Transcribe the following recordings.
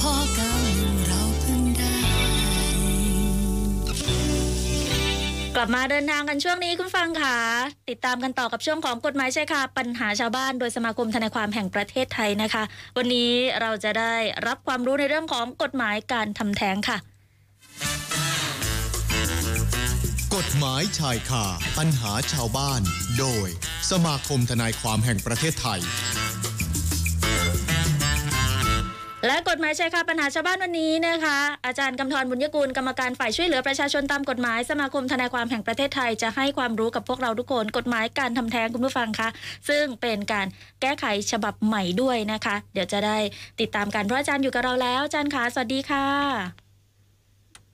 พอเก่าเราเพิ่งได้ กลับมาเดินทางกันช่วงนี้คุณฟังค่ะ ติดตามกันต่อกับช่วงของกฎหมายใช่ค่ะ ปัญหาชาวบ้านโดยสมาคมทนายความแห่งประเทศไทยนะคะ วันนี้เราจะได้รับความรู้ในเรื่องของกฎหมายการทำแท้งค่ะกฎหมายชายคาปัญหาชาวบ้าน โดย สมาคมทนายความแห่งประเทศไทย และกฎหมายชายคาปัญหาชาวบ้านวันนี้นะคะ อาจารย์กำธรบุญยกุลกรรมการฝ่ายช่วยเหลือประชาชนตามกฎหมายสมาคมทนายความแห่งประเทศไทยจะให้ความรู้กับพวกเราทุกคนกฎหมายการทำแท้งคุณผู้ฟังคะซึ่งเป็นการแก้ไขฉบับใหม่ด้วยนะคะ เดี๋ยวจะได้ติดตามกันเพราะอาจารย์อยู่กับเราแล้วอาจารย์คะสวัสดีค่ะ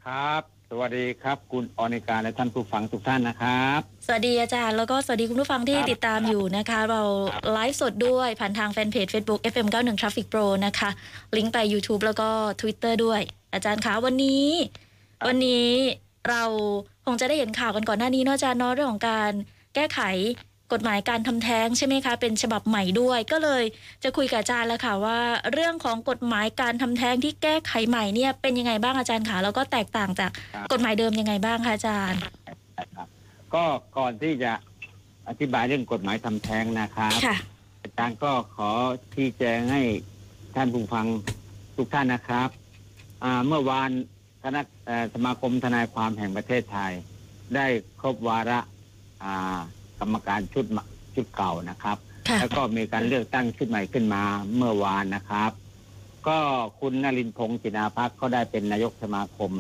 ครับ สวัสดีครับ คุณออนิการและท่านผู้ฟังทุกท่านนะครับ สวัสดีอาจารย์แล้วก็สวัสดีคุณผู้ฟังที่ครับติดตามอยู่นะคะ เราครับไลฟ์สดด้วยผ่านทางแฟนเพจ Facebook FM91 Traffic Pro นะคะ ลิงก์ไป YouTube แล้วก็ Twitter ด้วย อาจารย์คะวันนี้ วันนี้เราคงจะได้เห็นข่าวกันก่อนหน้านี้เนอะอาจารย์เนาะเรื่องของการแก้ไข กฎหมายการทำแท้งใช่ไหมคะ เป็นฉบับใหม่ด้วย ก็เลยจะคุยกับอาจารย์แล้วค่ะว่า เรื่องของกฎหมายการทำแท้งที่แก้ไขใหม่เนี่ยเป็นยังไงบ้างอาจารย์คะแล้วก็แตกต่างจากครับกฎหมายเดิมยังไงบ้างคะอาจารย์ครับก็ก่อนที่จะอธิบายเรื่องกฎหมายทำแท้งนะครับค่ะอาจารย์ก็ขอชี้แจงให้ท่านผู้ฟังทุกท่านนะครับอ่าเมื่อวานคณะเอ่อสมาคมทนายความแห่งประเทศไทย ได้ครบวาระอ่า กรรมการชุดใหม่ชุดเก่านะครับ ค่ะแล้วก็มีการเลือกตั้งชุดใหม่ขึ้นมาเมื่อวานนะครับ ก็คุณนรินทร์พงศ์จินาพักก็ได้เป็นนายกสมาคม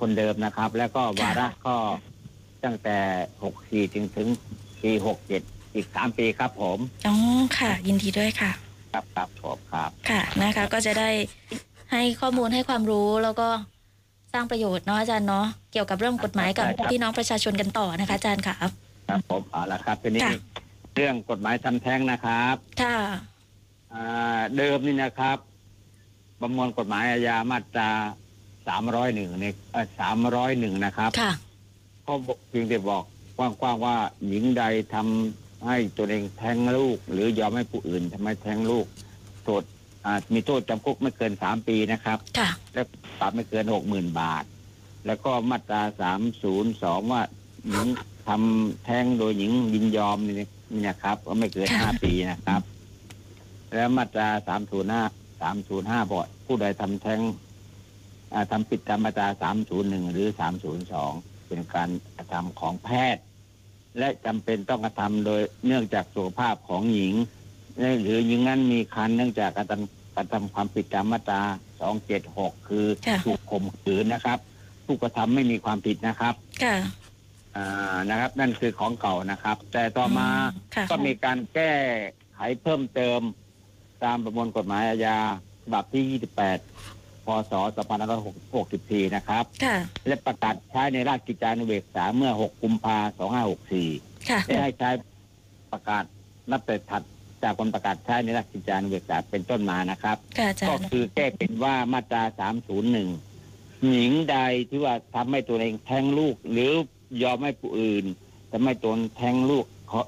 คนเดิมนะครับ แล้วก็วาระก็ตั้งแต่ 64 ถึงถึงปี67 อีก 3 ปีครับผมอ๋อค่ะ ยินดีด้วยค่ะ ครับครับผมครับ ค่ะนะคะ ก็จะได้ให้ข้อมูลให้ความรู้แล้วก็สร้างประโยชน์เนาะอาจารย์เนาะเกี่ยวกับเรื่องกฎหมายกับใช่ครับ พี่น้องประชาชนกันต่อนะคะอาจารย์ค่ะ ครับผมเอาละครับทีนี้ค่ะ เรื่องกฎหมายทำแท้งนะครับค่ะ อ่าเดิมนี่นะครับ ประมวลกฎหมายอาญามาตรา301ในสามร้อยหนึ่งนะครับ ค่ะก็บอกเพียงแต่บอกกว้างๆว่าหญิงใดทำให้ตัวเองแท้งลูก หรือยอมให้ผู้อื่นทำให้แท้งลูกโทษอ่ามีโทษจำคุกไม่เกินสามปีนะครับ ค่ะ และปรับไม่เกินหกหมื่นบาท แล้วก็มาตราสามศูนย์สองว่าหญิง ทำแท้งโดยหญิงยินยอมนี่นี่นะครับ ก็ไม่เกินค่ะห้าปีนะครับ แล้วมาตราสามศูนย์ห้าสามศูนย์ห้าบอก ผู้ใดทำแท้งอ่าทำผิดตามมาตราสามศูนย์หนึ่งหรือสามศูนย์สองเป็นการกระทำของแพทย์ และจำเป็นต้องกระทำโดยเนื่องจากสุขภาพของหญิง หรือหญิงนั้นมีคันเนื่องจากการทำการทำความผิดตามมาตรา276คือค่ะถูกข่มขืนนะครับ ผู้กระทำไม่มีความผิดนะครับค่ะ อ่านะครับ นั่นคือของเก่านะครับ แต่ต่อมาค่ะ ก็มีการแก้ไขเพิ่มเติม ตามประมวลกฎหมายอาญาฉบับที่ 28 พศ 2564 นะครับ ค่ะ และประกาศใช้ในราชกิจจานุเบกษาเมื่อ 6 กุมภาพันธ์2564ค่ะ ได้ให้ใช้ประกาศนับแต่ถัดจากวันประกาศใช้ในราชกิจจานุเบกษาเป็นต้นมานะครับ ค่ะอาจารก็ย์ คือแก้เป็นว่ามาตรา 301 หญิงใดที่ว่าทำให้ตัวเองแท้งลูก หรือ ยอมให้ผู้อื่นทำให้ตนแท้งลูกเขา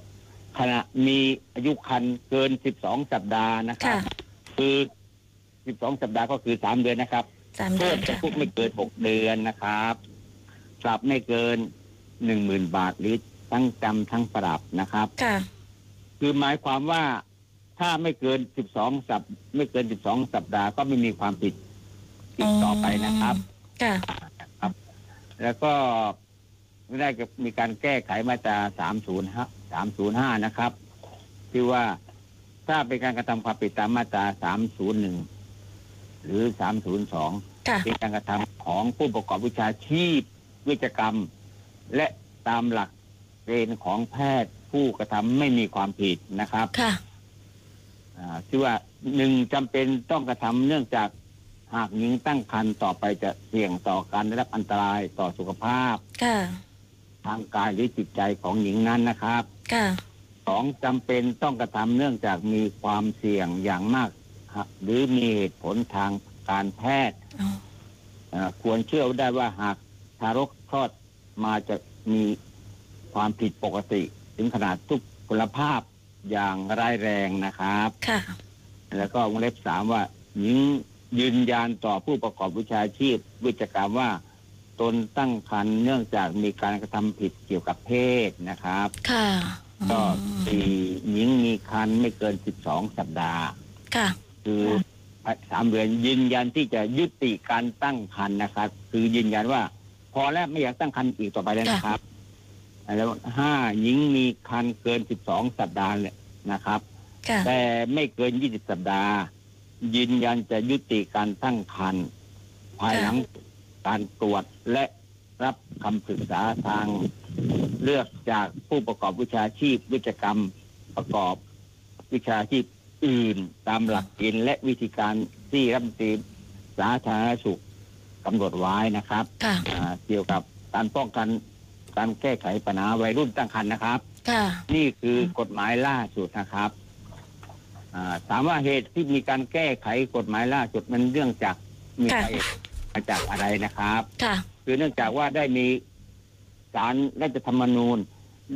ขณะมีอายุคันเกิน 12 สัปดาห์นะครัค่ะบคือ 12 สัปดาห์ก็คือ 3 เดือนนะครับสามโทเดือษนค่ะจำคุกไม่เกิน 6 เดือนนะครับปรับไม่เกิน 10,000 บาทหรือทั้งจำทั้งปรับนะครับค่ะคือหมายความว่าถ้าไม่เกิน 12 สัปไม่เกิน 12 สัปดาห์ก็ไม่มีความผิดอีกต่อไปนะครับ ค่ะ ครับ แล้วก็ ได้มีการแก้ไขมาตรา305 305นะครับ ที่ว่าถ้าเป็นการกระทำความผิดตามมาตรา301หรือ302ค่ะเป็นการกระทำของผู้ประกอบวิชาชีพวิจกรรม และตามหลักเกณฑ์ของแพทย์ผู้กระทำไม่มีความผิดนะครับค่ะอ่าที่ว่าหนึ่งจำเป็นต้องกระทำเนื่องจากหากหญิงตั้งครรภ์ต่อไปจะเสี่ยงต่อการได้รับอันตรายต่อสุขภาพค่ะ ทางกายหรือจิตใจของหญิงนั้นนะครับค่ะสองจำเป็นต้องกระทำเนื่องจากมีความเสี่ยงอย่างมากฮะหรือมีเหตุผลทางการแพทย์อ๋อเอ่อควรเชื่อได้ว่าหากทารกคลอดมาจะมีความผิดปกติ ถึงขนาดทุกพลภาพอย่างร้ายแรงนะครับ ค่ะ แล้วก็วงเล็บสามว่าหญิงยืนยันต่อผู้ประกอบวิชาชีพวิจกรรมว่า ตนตั้งครรภ์เนื่องจากมีการกระทำผิดเกี่ยวกับเพศนะครับ ค่ะก็อืมสี่หญิงมีครรภ์ไม่เกินสิบสองสัปดาห์ ค่ะ คือสามเดือนยืนยันที่จะยุติการตั้งครรภ์นะครับ คือยืนยันว่า พอแล้วไม่อยากตั้งครรภ์อีกต่อไปแล้วนะครับ แล้วห้าหญิงมีครรภ์เกินสิบสองสัปดาห์เนี่ยนะครับค่ะแต่ไม่เกินยี่สิบสัปดาห์ ยืนยันจะยุติการตั้งครรภ์ภายหลัง การตรวจและรับคำปรึกษาทางเลือกจากผู้ประกอบวิชาชีพวิจกรรมประกอบวิชาชีพอื่นตามหลักเกณฑ์และวิธีการที่รัฐมนตรีสาธารณสุขกำหนดไว้นะครับค่ะอ่าเกี่ยวกับการป้องกันการแก้ไขปัญหาวัยรุ่นตั้งครรภ์นะครับ ค่ะ นี่คือกฎหมายล่าสุดนะครับอ่าถามว่าเหตุที่มีการแก้ไขกฎหมายล่าสุดมันเรื่องจากมีค่ะ สาเหตุ มาจากอะไรนะครับ ค่ะ คือเนื่องจากว่าได้มีศาลรัฐธรรมนูญ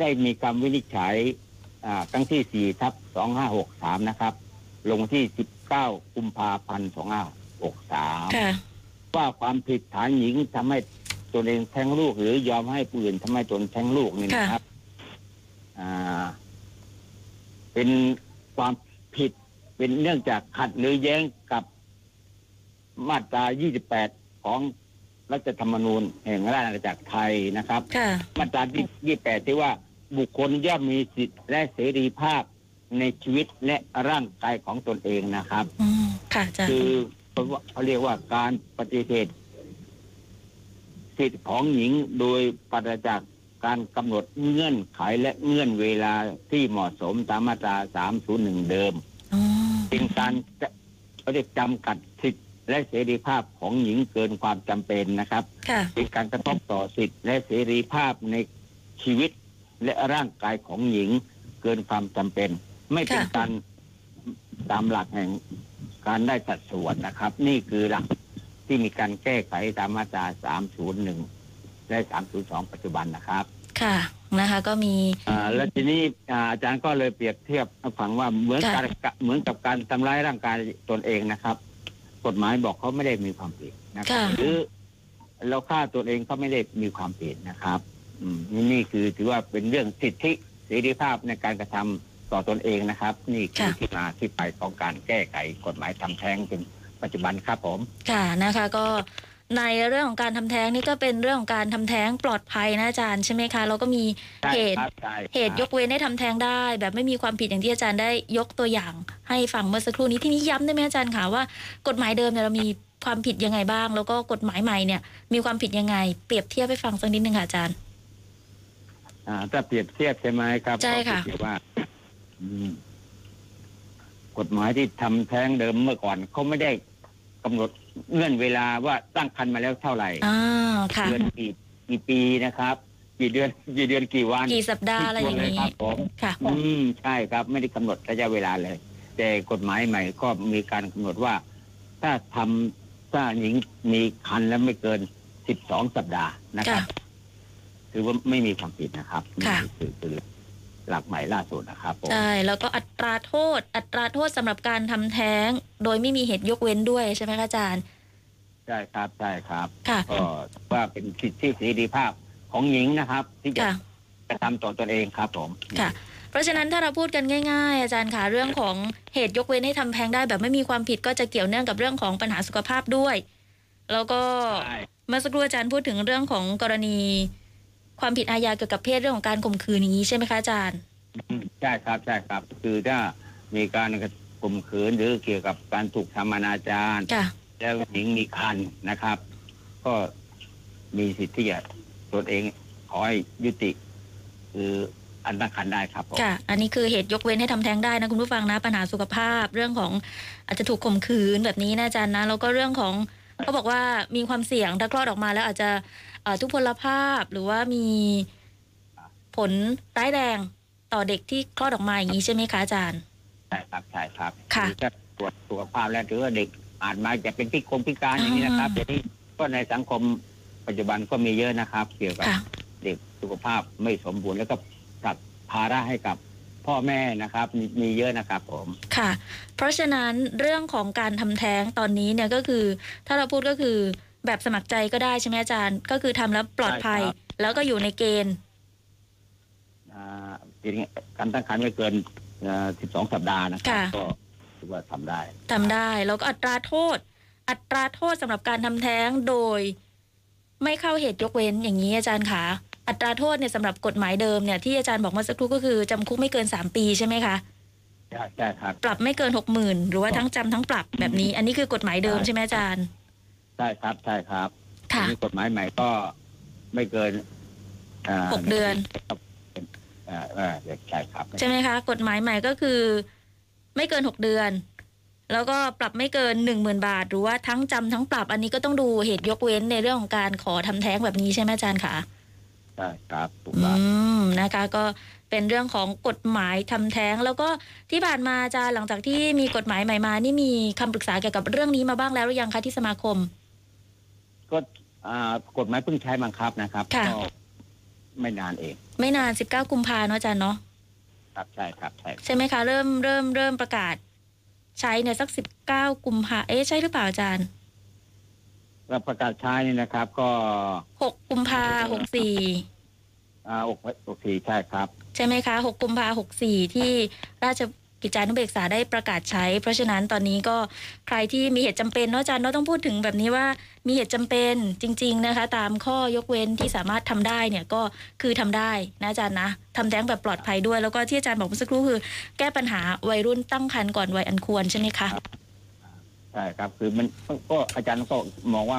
ได้มีคำวินิจฉัยอ่าครั้งที่สี่ทับสองห้าหกสามนะครับ ลงที่สิบเก้ากุมภาพันธ์สองห้าหกสามค่ะ ว่าความผิดฐานหญิงทำให้ตนเองแท้งลูก หรือยอมให้ผู้อื่นทำให้ตนแท้งลูกนี่นะครับอ่าเป็นความผิดเป็นเนื่องจากขัดหรือแย้งกับมาตรา 28 ของรัฐธรรมนูญแห่งราชอาณาจักรไทยนะครับค่ะมาตราที่28ที่ว่าบุคคลย่อมมีสิทธิและเสรีภาพในชีวิตและร่างกายของตนเองนะครับอืมค่ะอาจารย์คือเขาเรียกว่าการปฏิเสธสิทธิของหญิงโดยปราศจากการกำหนดเงื่อนไขและเงื่อนเวลาที่เหมาะสมตามมาตรา 301 เดิมอืมเป็นการจะเขาเรียกจำกัดสิทธิ และเสรีภาพของหญิงเกินความจำเป็นนะครับค่ะเป็นการกระทบต่อสิทธิและเสรีภาพในชีวิตและร่างกายของหญิงเกินความจำเป็น ไม่เป็นค่ะการตามหลักแห่งการได้สัดส่วนนะครับ นี่คือหลักที่มีการแก้ไขตามมาตรา 301 และ 302 ปัจจุบันนะครับ ค่ะนะคะ ก็มีอ่าแล้วทีนี้อ่าอาจารย์ก็เลยเปรียบเทียบให้ฟังว่าเหมือนค่ะการเหมือนกับการทำร้ายร่างกายตนเองนะครับ กฎหมายบอกเขาไม่ได้มีความผิดนะครับค่ะหรือเราฆ่าตัวเองก็ไม่ได้มีความผิดนะครับ อืมนี่นี่คือถือว่าเป็นเรื่องสิทธิเสรีภาพในการกระทำต่อตนเองนะครับ นี่คือค่ะที่มาที่ไปของการแก้ไขกฎหมายทำแท้งเป็นปัจจุบันครับผม ค่ะนะคะก็ ในเรื่องของการทำแท้งนี่ก็เป็นเรื่องของการทำแท้งปลอดภัยนะอาจารย์ใช่ไหมคะแล้วก็มีใช่เหตุครับใช่ครับเหตุยกเว้นให้ทำแท้งได้ แบบไม่มีความผิดอย่างที่อาจารย์ได้ยกตัวอย่างให้ฟังเมื่อสักครู่นี้ที่นี้ย้ำได้ไหมอาจารย์คะว่า กฎหมายเดิมเนี่ยเรามีความผิดยังไงบ้าง แล้วก็กฎหมายใหม่เนี่ย มีความผิดยังไง เปรียบเทียบให้ฟังสักนิดนึงค่ะอาจารย์ อ่าถ้าเปรียบเทียบใช่ไหมครับใช่ค่ะก็อว่า อืมกฎหมายที่ทำแท้งเดิมเมื่อก่อนเขาไม่ได้ กำหนดเงื่อนเวลาว่าตั้งครรภ์มาแล้วเท่าไหร่อ่าค่ะ เดือนกี่กี่ปีนะครับ กี่เดือนกี่เดือนกี่วันกี่สัปดาห์อะไรอย่างนี้นี้ครับผมค่ะอืมใช่ครับ ไม่ได้กำหนดระยะเวลาเลย แต่กฎหมายใหม่ก็มีการกำหนดว่า ถ้าทำถ้าหญิงมีคันแล้วไม่เกินสิบสองสัปดาห์นะครับถือว่าไม่มีความผิดนะครับค่ะนี่คือคือ หลักใหม่ล่าสุดนะครับผมใช่แล้วก็อัตราโทษ อัตราโทษสำหรับการทำแท้ง โดยไม่มีเหตุยกเว้นด้วยใช่ไหมคะอาจารย์ใช่ครับใช่ครับค่ะก็ว่าเป็นสิทธิเสรีภาพของหญิงนะครับ ที่จะค่ะกระทำต่อตนเองครับผมค่ะ เพราะฉะนั้นถ้าเราพูดกันง่ายๆ อาจารย์ค่ะเรื่องของเหตุยกเว้นให้ทำแท้งได้แบบไม่มีความผิดก็จะเกี่ยวเนื่องกับเรื่องของปัญหาสุขภาพด้วย แล้วก็ใช่เมื่อสักครู่อาจารย์พูดถึงเรื่องของกรณี ความผิดอาญาเกี่ยวกับเพศเรื่องของการข่มขืนอย่างนี้ใช่ไหมคะอาจารย์อืมใช่ครับใช่ครับ คือถ้ามีการข่มขืนหรือเกี่ยวกับการถูกทำอนาจารค่ะแล้วหญิงมีคันนะครับ ก็มีสิทธิ์ที่จะตนเองขอให้ยุติ คืออันตั้งคันได้ครับผมค่ะ อันนี้คือเหตุยกเว้นให้ทำแท้งได้นะคุณผู้ฟังนะปัญหาสุขภาพ เรื่องของอาจจะถูกข่มขืนแบบนี้นะอาจารย์นะแล้วก็เรื่องของ เขาบอกว่ามีความเสี่ยงถ้าคลอดออกมาแล้วอาจจะเอ่อทุพพลภาพหรือว่ามีผลร้ายแรงต่อเด็กที่คลอดออกมาอย่างนี้ใช่ไหมคะอาจารย์ใช่ครับใช่ครับค่ะอถ้าตรวจสุขภาพแล้วถือว่าเด็กอาจมาจะเป็นพิกงพิการอย่างนี้นะครับอ่าเดี๋ยวนี้ก็ในสังคมปัจจุบันก็มีเยอะนะครับ เกี่ยวกับค่ะเด็กสุขภาพไม่สมบูรณ์แล้วก็ผลักภาระให้กับ พ่อแม่นะครับมีมีเยอะนะครับผม ค่ะ เพราะฉะนั้นเรื่องของการทำแท้งตอนนี้เนี่ยก็คือ ถ้าเราพูดก็คือแบบสมัครใจก็ได้ใช่ไหมอาจารย์ ก็คือทำแล้วปลอดภัย ใช่ครับ แล้วก็อยู่ในเกณฑ์ อ่าจริงๆการตั้งครรภ์ไม่เกินสิบสองสัปดาห์นะครับค่ะ ก็ถือว่าทำได้ ทำได้แล้วก็อัตราโทษ อัตราโทษสำหรับการทำแท้งโดย ไม่เข้าเหตุยกเว้นอย่างนี้อาจารย์คะ อัตราโทษเนี่ยสำหรับกฎหมายเดิมเนี่ยที่อาจารย์บอกเมื่อสักครู่ก็คือจำคุกไม่เกิน 3 ปีใช่ไหมคะใช่ใช่ครับ ปรับไม่เกิน6 0,000หรือว่าทั้งจำทั้งปรับแบบนี้ อันนี้คือกฎหมายเดิมใช่ไหมอาจารย์ ใช่ครับใช่ครับค่ะทีนี้กฎหมายใหม่ก็ไม่เกินอ่าหกเดือน อ่าอ่าใช่ครับใช่ไหมคะกฎหมายใหม่ก็คือ ไม่เกิน6เดือน แล้วก็ปรับไม่เกิน1 0,000บาท หรือว่าทั้งจำทั้งปรับ อันนี้ก็ต้องดูเหตุยกเว้นในเรื่องของการขอทำแท้งแบบนี้ใช่ไหมอาจารย์คะใช่ครับถูกอืต้องมนะคะก็เป็นเรื่องของกฎหมายทำแท้ง แล้วก็ที่ผ่านมาอาจารย์หลังจากที่มีกฎหมายใหม่มานี่มีคำปรึกษาเกี่ยวกับเรื่องนี้มาบ้างแล้วหรือยังคะที่สมาคม ก็อ่ากฎหมายเพิ่งใช้บังคับนะครับค่ะก็ไม่นานเอง ไม่นาน19กุมภาเนอะอาจารย์เนาะครับใช่ครับใช่ใช่ไหมคะเริ่มเริ่มเริ่มประกาศ ใช้เนี่ยสัก19กุมภาเอ๊ะใช่หรือเปล่าอาจารย์แล้ว ประกาศใช้นี่นะครับ ก็6กุมภา64อ่าอกอกสีใช่ครับ ใช่ไหมคะ6กุมภา64ที่ราชกิจจานุเบกษาได้ประกาศใช้ เพราะฉะนั้นตอนนี้ก็ใครที่มีเหตุจำเป็นเนาะอาจารย์เนาะต้องพูดถึงแบบนี้ว่ามีเหตุจำเป็นจริง ๆนะคะ ตามข้อยกเว้นที่สามารถทำได้เนี่ยก็คือทำได้นะอาจารย์นะทำแท้งแบบปลอดภัยด้วย แล้วก็ที่อาจารย์บอกเมื่อสักครู่คือ แก้ปัญหาวัยรุ่นตั้งครรภ์ก่อนวัยอันควรใช่ไหมคะ ใช่ครับ คือมันก็อาจารย์ก็มองว่า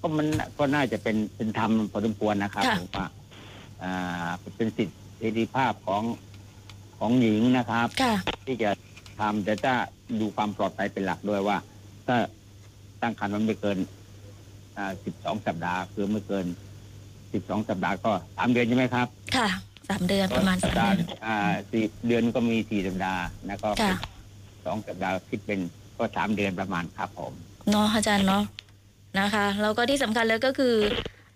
ก็มันก็น่าจะเป็นเป็นธรรมพอสมควรนะครับค่ะ ผมว่าอ่าเป็นสิทธิเสรีภาพของของหญิงนะครับ ค่ะ ที่จะทำแต่ถ้าดูความปลอดภัยเป็นหลักด้วยว่า ถ้าตั้งครรภ์มันไม่เกินอ่าสิบสองสัปดาห์ คือไม่เกินสิบสองสัปดาห์ก็สามเดือนใช่ไหมครับ ค่ะสามเดือนประมาณสัสาปมดาห์เดือน อ่าสี่เดือนก็มีสี่สัปดาห์นะก็ค่ะสองสัปดาห์คิดเป็น ก็สามเดือนประมาณครับผม เนาะอาจารย์เนาะนะคะแล้วก็ที่สำคัญเลยก็คือ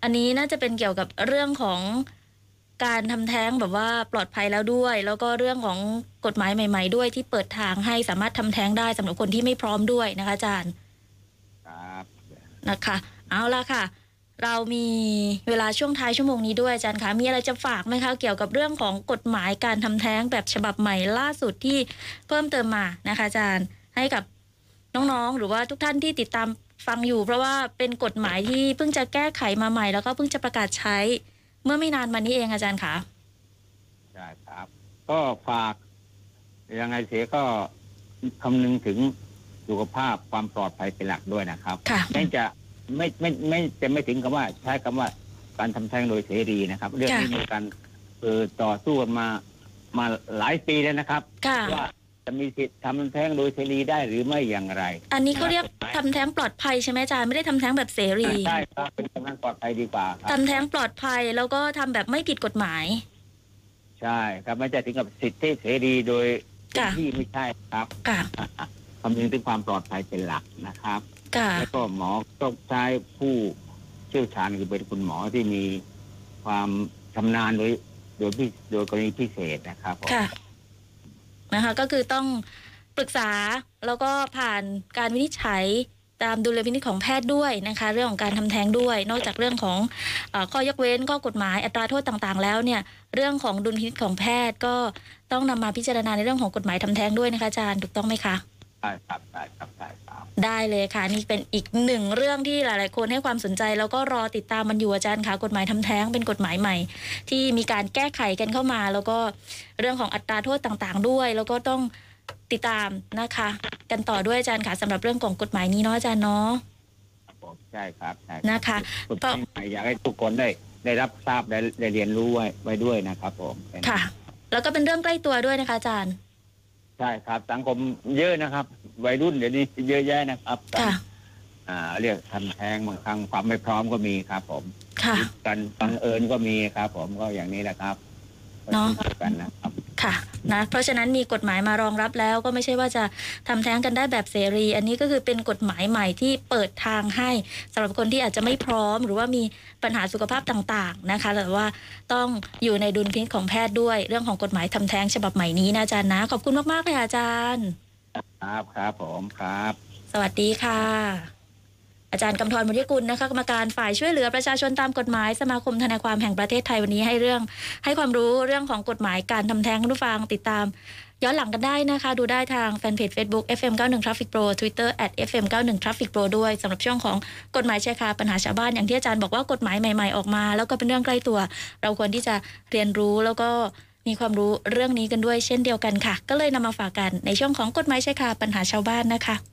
อันนี้น่าจะเป็นเกี่ยวกับเรื่องของการทำแท้งแบบว่าปลอดภัยแล้วด้วย แล้วก็เรื่องของกฎหมายใหม่ ๆ ด้วยที่เปิดทางให้สามารถทำแท้งได้สำหรับคนที่ไม่พร้อมด้วยนะคะอาจารย์ ครับ นะคะ เอาละค่ะ เรามีเวลาช่วงท้ายชั่วโมงนี้ด้วยอาจารย์คะมีอะไรจะฝากไหมคะ เกี่ยวกับเรื่องของกฎหมายการทำแท้งแบบฉบับใหม่ล่าสุดที่เพิ่มเติมมานะคะอาจารย์ให้กับ น้องๆ หรือว่าทุกท่านที่ติดตามฟังอยู่ เพราะว่าเป็นกฎหมายที่เพิ่งจะแก้ไขมาใหม่ แล้วก็เพิ่งจะประกาศใช้เมื่อไม่นานมานี้เองอาจารย์คะใช่ครับ ก็ฝากยังไงเสียก็คำนึงถึงสุขภาพความปลอดภัยเป็นหลักด้วยนะครับค่ะแม้จะไม่ไม่ไม่จะไม่ถึงกับว่าใช้คำว่าการทำแท้งโดยเสรีนะครับ เรื่องนี้มีการเออต่อสู้กันมามาหลายปีแล้วนะครับค่ะว่า จะมีสิทธิ์ทำแท้งโดยเสรีได้หรือไม่อย่างไร อันนี้เขาเรียกทำแท้งปลอดภัยใช่ไหมอาจารย์ไม่ได้ทำแท้งแบบเสรีใช่ครับเป็นกำลังปลอดภัยดีกว่าครับทำแท้งปลอดภัยแล้วก็ทำแบบไม่ผิดกฎหมาย ใช่ครับไม่ใช่ถึงกับสิทธิเสรีโดยเต็มค่ะ ที่ไม่ใช่ครับค่ะคำนึงถึงความปลอดภัยเป็นหลักนะครับ ค่ะแล้วก็หมอต้องใช้ผู้เชี่ยวชาญคือเป็นคุณหมอที่มีความชำนาญโดยโดยพิโดยกรณีพิเศษนะครับผม ค่ะ นะคะก็คือต้องปรึกษาแล้วก็ผ่านการวินิจฉัยตามดุลยพินิจของแพทย์ด้วยนะคะเรื่องของการทำแท้งด้วย นอกจากเรื่องของอข้อยกเว้นข้อกฎหมายอัตราโทษต่างๆ แล้วเนี่ยเรื่องของดุลพินิจของแพทย์ก็ต้องนำมาพิจารณาในเรื่องของกฎหมายทำแท้งด้วยนะคะอาจารย์ถูกต้องไหมคะ ใช่ครับใช่ครับใช่ครับ ได้เลยค่ะ นี่เป็นอีกหนึ่งเรื่องที่หลาย ๆ คนให้ความสนใจ แล้วก็รอติดตามมันอยู่อาจารย์ค่ะกฎหมายทำแท้งเป็นกฎหมายใหม่ ที่มีการแก้ไขกันเข้ามา แล้วก็เรื่องของอัตราโทษต่างๆ ด้วย แล้วก็ต้องติดตามนะคะ กันต่อด้วยอาจารย์ค่ะสำหรับเรื่องของกฎหมายนี้เนาะอาจารย์เนาะผมใช่ครับใช่รับนะคะผมอยากให้ทุกคนได้ได้รับทราบได้ได้เรียนรู้ไว้ไว้ด้วยนะครับผมเป็นค่ะ แล้วก็เป็นเรื่องใกล้ตัวด้วยนะคะอาจารย์ ใช่ครับ สังคมเยอะนะครับ วัยรุ่นเดี๋ยวนี้เยอะแยะนะครับค่ะ อ่า เรียกทำแท้งบางครั้งความไม่พร้อมก็มีครับ ผมค่ะ กันบังเอิญก็มีครับ ผมก็อย่างนี้แหละครับก็เนาะ ช่วยกันนะครับ ค่ะนะเพราะฉะนั้นมีกฎหมายมารองรับแล้วก็ไม่ใช่ว่าจะทำแท้งกันได้แบบเสรี อันนี้ก็คือเป็นกฎหมายใหม่ที่เปิดทางให้สำหรับคนที่อาจจะไม่พร้อม หรือว่ามีปัญหาสุขภาพต่างๆนะคะแต่ว่าต้องอยู่ในดุลพินิจของแพทย์ด้วย เรื่องของกฎหมายทำแท้งฉบับใหม่นี้นะอาจารย์นะ ขอบคุณมากๆเลยค่ะอาจารย์ ครับครับผมครับ สวัสดีค่ะ อาจารย์กำธรบุญยกุลนะคะกรรมการฝ่ายช่วยเหลือประชาชนตามกฎหมายสมาคมทนายความแห่งประเทศไทยวันนี้ให้เรื่อง ให้ความรู้เรื่องของกฎหมายการทำแท้งคุณผู้ฟังติดตาม ย้อนหลังกันได้นะคะ ดูได้ทางแฟนเพจ Facebook FM91 Traffic Pro Twitter at FM91 Traffic Pro ด้วยสำหรับช่วงของกฎหมายชร์คาปัญหาชาวบ้านอย่างที่อาจารย์บอกว่ากฎหมายใหม่ ๆออกมา แล้วก็เป็นเรื่องใกล้ตัว เราควรที่จะเรียนรู้แล้วก็มีความรู้เรื่องนี้กันด้วยเช่นเดียวกันค่ะ ก็เลยนำมาฝากกันในช่วงของกฎหมายชร์คาปัญหาชาวบ้านนะคะ